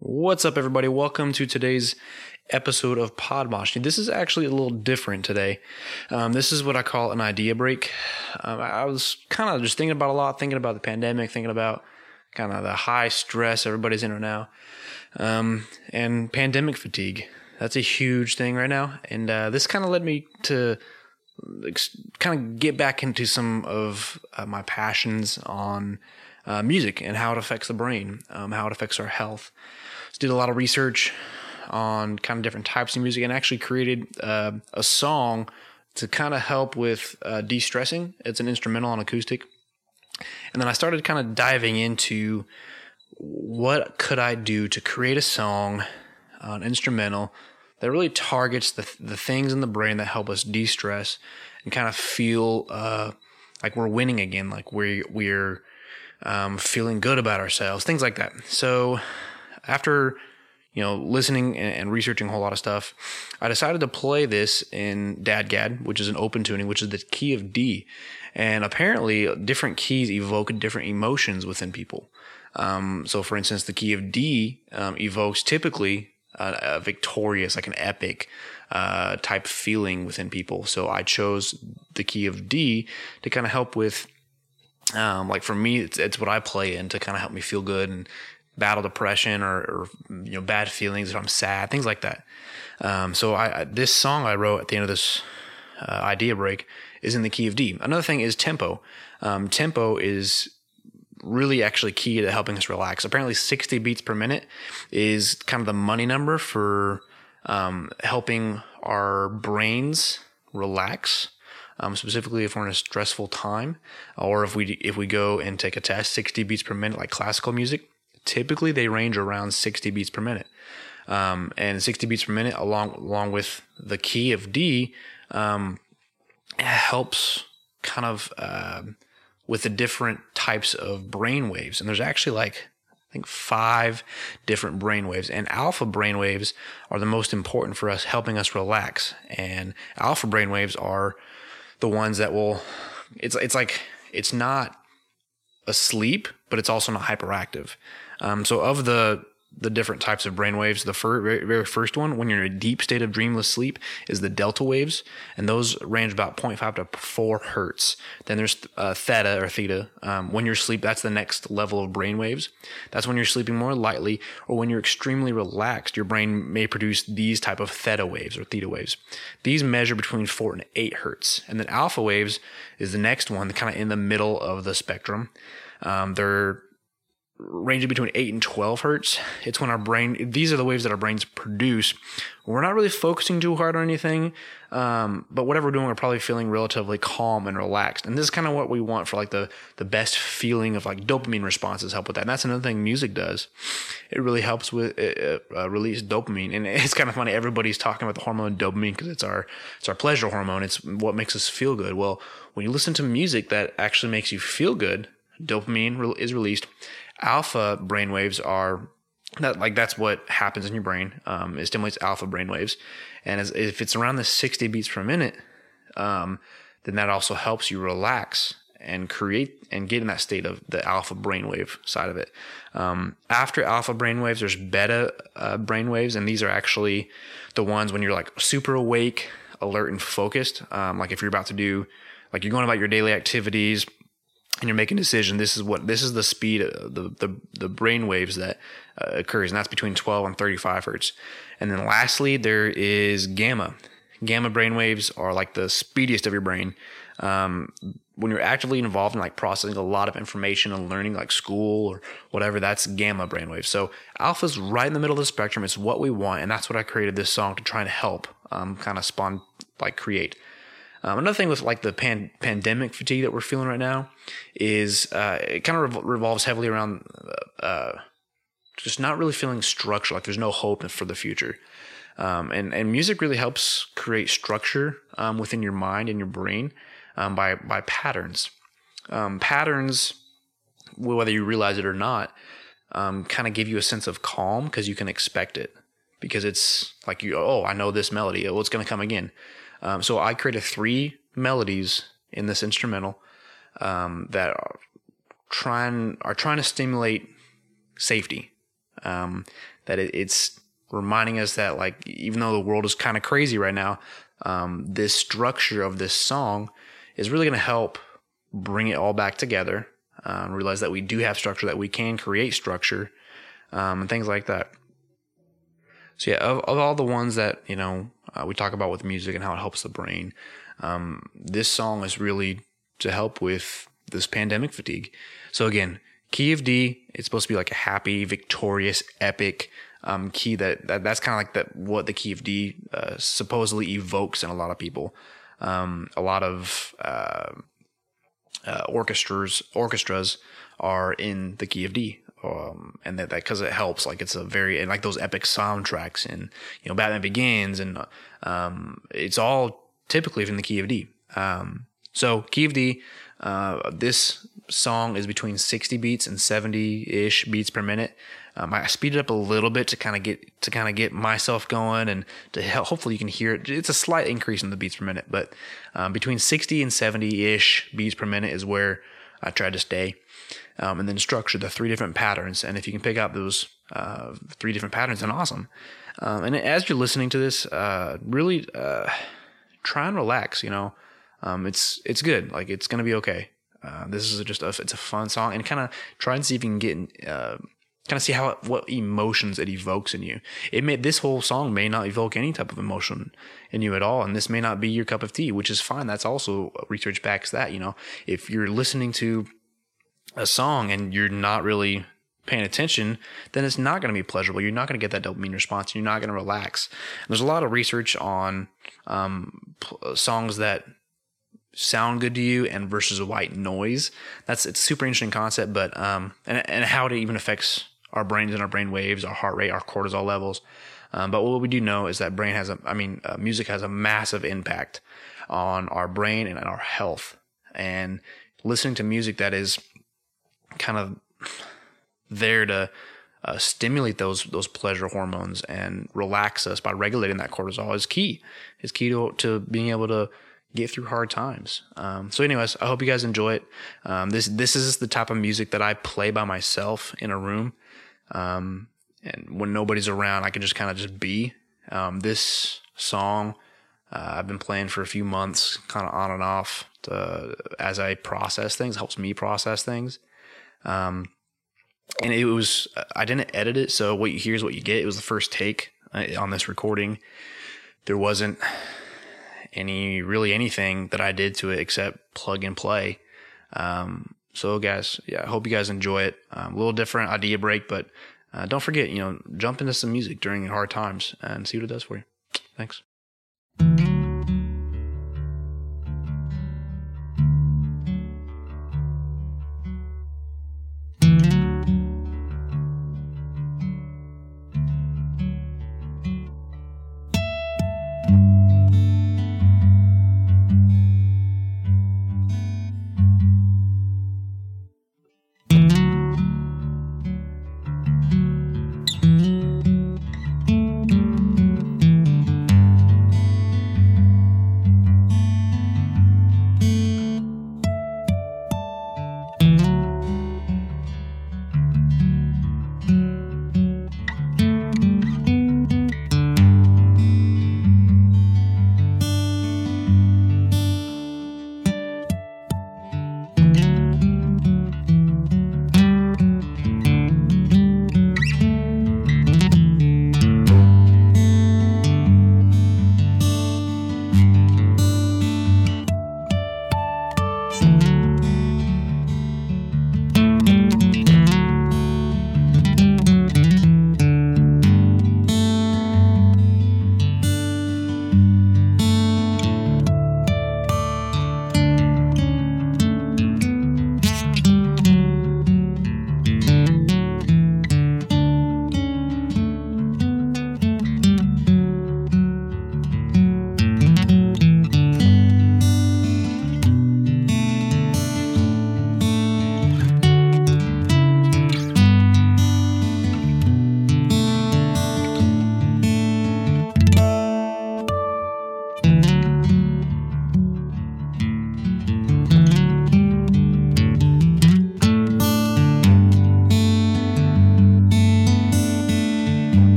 What's up, everybody? Welcome to today's episode of Podmosh. This is actually a little different today. Um, this is what I call an idea break. Um, I was kind of just thinking about a lot, thinking about the pandemic, thinking about kind of the high stress everybody's in right now, um, and pandemic fatigue. That's a huge thing right now, and uh, this kind of led me to kind of get back into some of uh, my passions on uh, music and how it affects the brain, um, how it affects our health. So did a lot of research on kind of different types of music and actually created uh, a song to kind of help with uh, de-stressing. It's an instrumental on acoustic. And then I started kind of diving into what could I do to create a song, an instrumental that really targets the the things in the brain that help us de-stress and kind of feel uh, like we're winning again, like we we're um, feeling good about ourselves, things like that. So after you know listening and, researching a whole lot of stuff, I decided to play this in DADGAD, which is an open tuning, which is the key of D. And apparently, different keys evoke different emotions within people. Um, so, for instance, the key of D um, evokes typically a, a, victorious, like an epic uh, type feeling within people. So, I chose the key of D to kind of help with um, like for me, it's, it's what I play in to kind of help me feel good and battle depression or, or, you know bad feelings if I'm sad, things like that. Um, so I, I, this song I wrote at the end of this uh, idea break is in the key of D. Another thing is tempo. Um, tempo is really actually key to helping us relax. Apparently, 60 beats per minute is kind of the money number for um, helping our brains relax um, specifically if we're in a stressful time, or if we if we go and take a test, 60 beats per minute, like classical music. Typically, they range around 60 beats per minute, um, and 60 beats per minute, along along with the key of D, um, helps kind of uh, with the different types of brain waves. And there's actually like I think five different brain waves, and alpha brain waves are the most important for us, helping us relax. And alpha brain waves are the ones that will it's it's like it's not asleep, but it's also not hyperactive. Um, so of the the different types of brain waves. The fir- very, very first one, when you're in a deep state of dreamless sleep, is the delta waves, and those range about 0.5 to 4 hertz. Then there's uh, theta or theta. Um, when you're asleep, that's the next level of brain waves. That's when you're sleeping more lightly, or when you're extremely relaxed, your brain may produce these type of theta waves or theta waves. These measure between 4 and 8 hertz. And then alpha waves is the next one, kind of in the middle of the spectrum. Um, they're ranging between 8 and 12 hertz. It's when our brain, these are the waves that our brains produce. We're not really focusing too hard on anything, um, but whatever we're doing, we're probably feeling relatively calm and relaxed. And this is kind of what we want for like the, the best feeling of like dopamine responses help with that. And that's another thing music does. It really helps with uh, uh, release dopamine. And it's kind of funny. Everybody's talking about the hormone dopamine because it's our, it's our pleasure hormone. It's what makes us feel good. Well, when you listen to music that actually makes you feel good, dopamine is released alpha brainwaves are that like that's what happens in your brain. Um, it stimulates alpha brainwaves, and as, if it's around the 60 beats per minute, um, then that also helps you relax and create and get in that state of the alpha brainwave side of it. Um, after alpha brainwaves, there's beta uh, brainwaves, and these are actually the ones when you're like super awake, alert, and focused. Um, like if you're about to do, like you're going about your daily activities, and you're making a decision, this is what this is the speed of the the, the brain waves that uh, occurs, and that's between 12 and 35 hertz. And then lastly, there is gamma. Gamma brain waves are like the speediest of your brain. Um, when you're actively involved in like processing a lot of information and learning, like school or whatever, that's gamma brain brainwaves. So alpha's right in the middle of the spectrum. It's what we want, and that's what I created this song to try and help, um, kind of spawn like create. Um, another thing with like the pan- pandemic fatigue that we're feeling right now is uh, it kind of revolves heavily around uh, just not really feeling structure. Like there's no hope for the future. Um, and and music really helps create structure um, within your mind and your brain um, by by patterns. Um, patterns, whether you realize it or not, um, kind of give you a sense of calm because you can expect it because it's like you oh I know this melody oh it's going to come again um, so I created three melodies in this instrumental um, that are trying are trying to stimulate safety. Um, that it, it's reminding us that like even though the world is kind of crazy right now, um, this structure of this song is really going to help bring it all back together. Um, realize that we do have structure, that we can create structure, um, and things like that. So yeah, of, of all the ones that you know uh, we talk about with music and how it helps the brain, um, this song is really to help with this pandemic fatigue. So again, key of D, it's supposed to be like a happy, victorious, epic um, key that, that that's kind of like that what the key of D uh, supposedly evokes in a lot of people. Um, a lot of uh, uh, orchestras orchestras are in the key of D. Um, and that because it helps, like it's a very and like those epic soundtracks and you know Batman Begins and um, it's all typically from the key of D. Um, so key of D, uh, this song is between 60 beats and 70 ish beats per minute. Um, I speed it up a little bit to kind of get to kind of get myself going and to help, hopefully you can hear it. It's a slight increase in the beats per minute, but um, between 60 and 70 ish beats per minute is where I try to stay. Um, and then structure the three different patterns. And if you can pick out those uh, three different patterns, then awesome. Um, and as you're listening to this, uh, really uh, try and relax. You know, um, it's it's good. Like it's gonna be okay. Uh, this is just a it's a fun song, and kind of try and see if you can get uh, kind of see how what emotions it evokes in you. It may this whole song may not evoke any type of emotion in you at all, and this may not be your cup of tea, which is fine. That's also research backs that. You know, if you're listening to a song and you're not really paying attention, then it's not going to be pleasurable. You're not going to get that dopamine response. And you're not going to relax. There's a lot of research on um, songs that sound good to you and versus white noise. That's it's super interesting concept, but um, and and how it even affects our brains and our brain waves, our heart rate, our cortisol levels. Um, but what we do know is that brain has a, I mean, uh, music has a massive impact on our brain and our health. And listening to music that is kind of there to uh, stimulate those those pleasure hormones and relax us by regulating that cortisol is key. Is key to to being able to get through hard times. Um, so, anyways, I hope you guys enjoy it. Um, this this is the type of music that I play by myself in a room, um, and when nobody's around, I can just kind of just be. Um, this song uh, I've been playing for a few months, kind of on and off, to, as I process things. Helps me process things. Um, and it was I didn't edit it, so what you hear is what you get. It was the first take uh, on this recording. There wasn't any really anything that I did to it except plug and play. Um, so guys, yeah, I hope you guys enjoy it. Um, a little different idea break, but uh, don't forget, you know, jump into some music during hard times and see what it does for you. Thanks.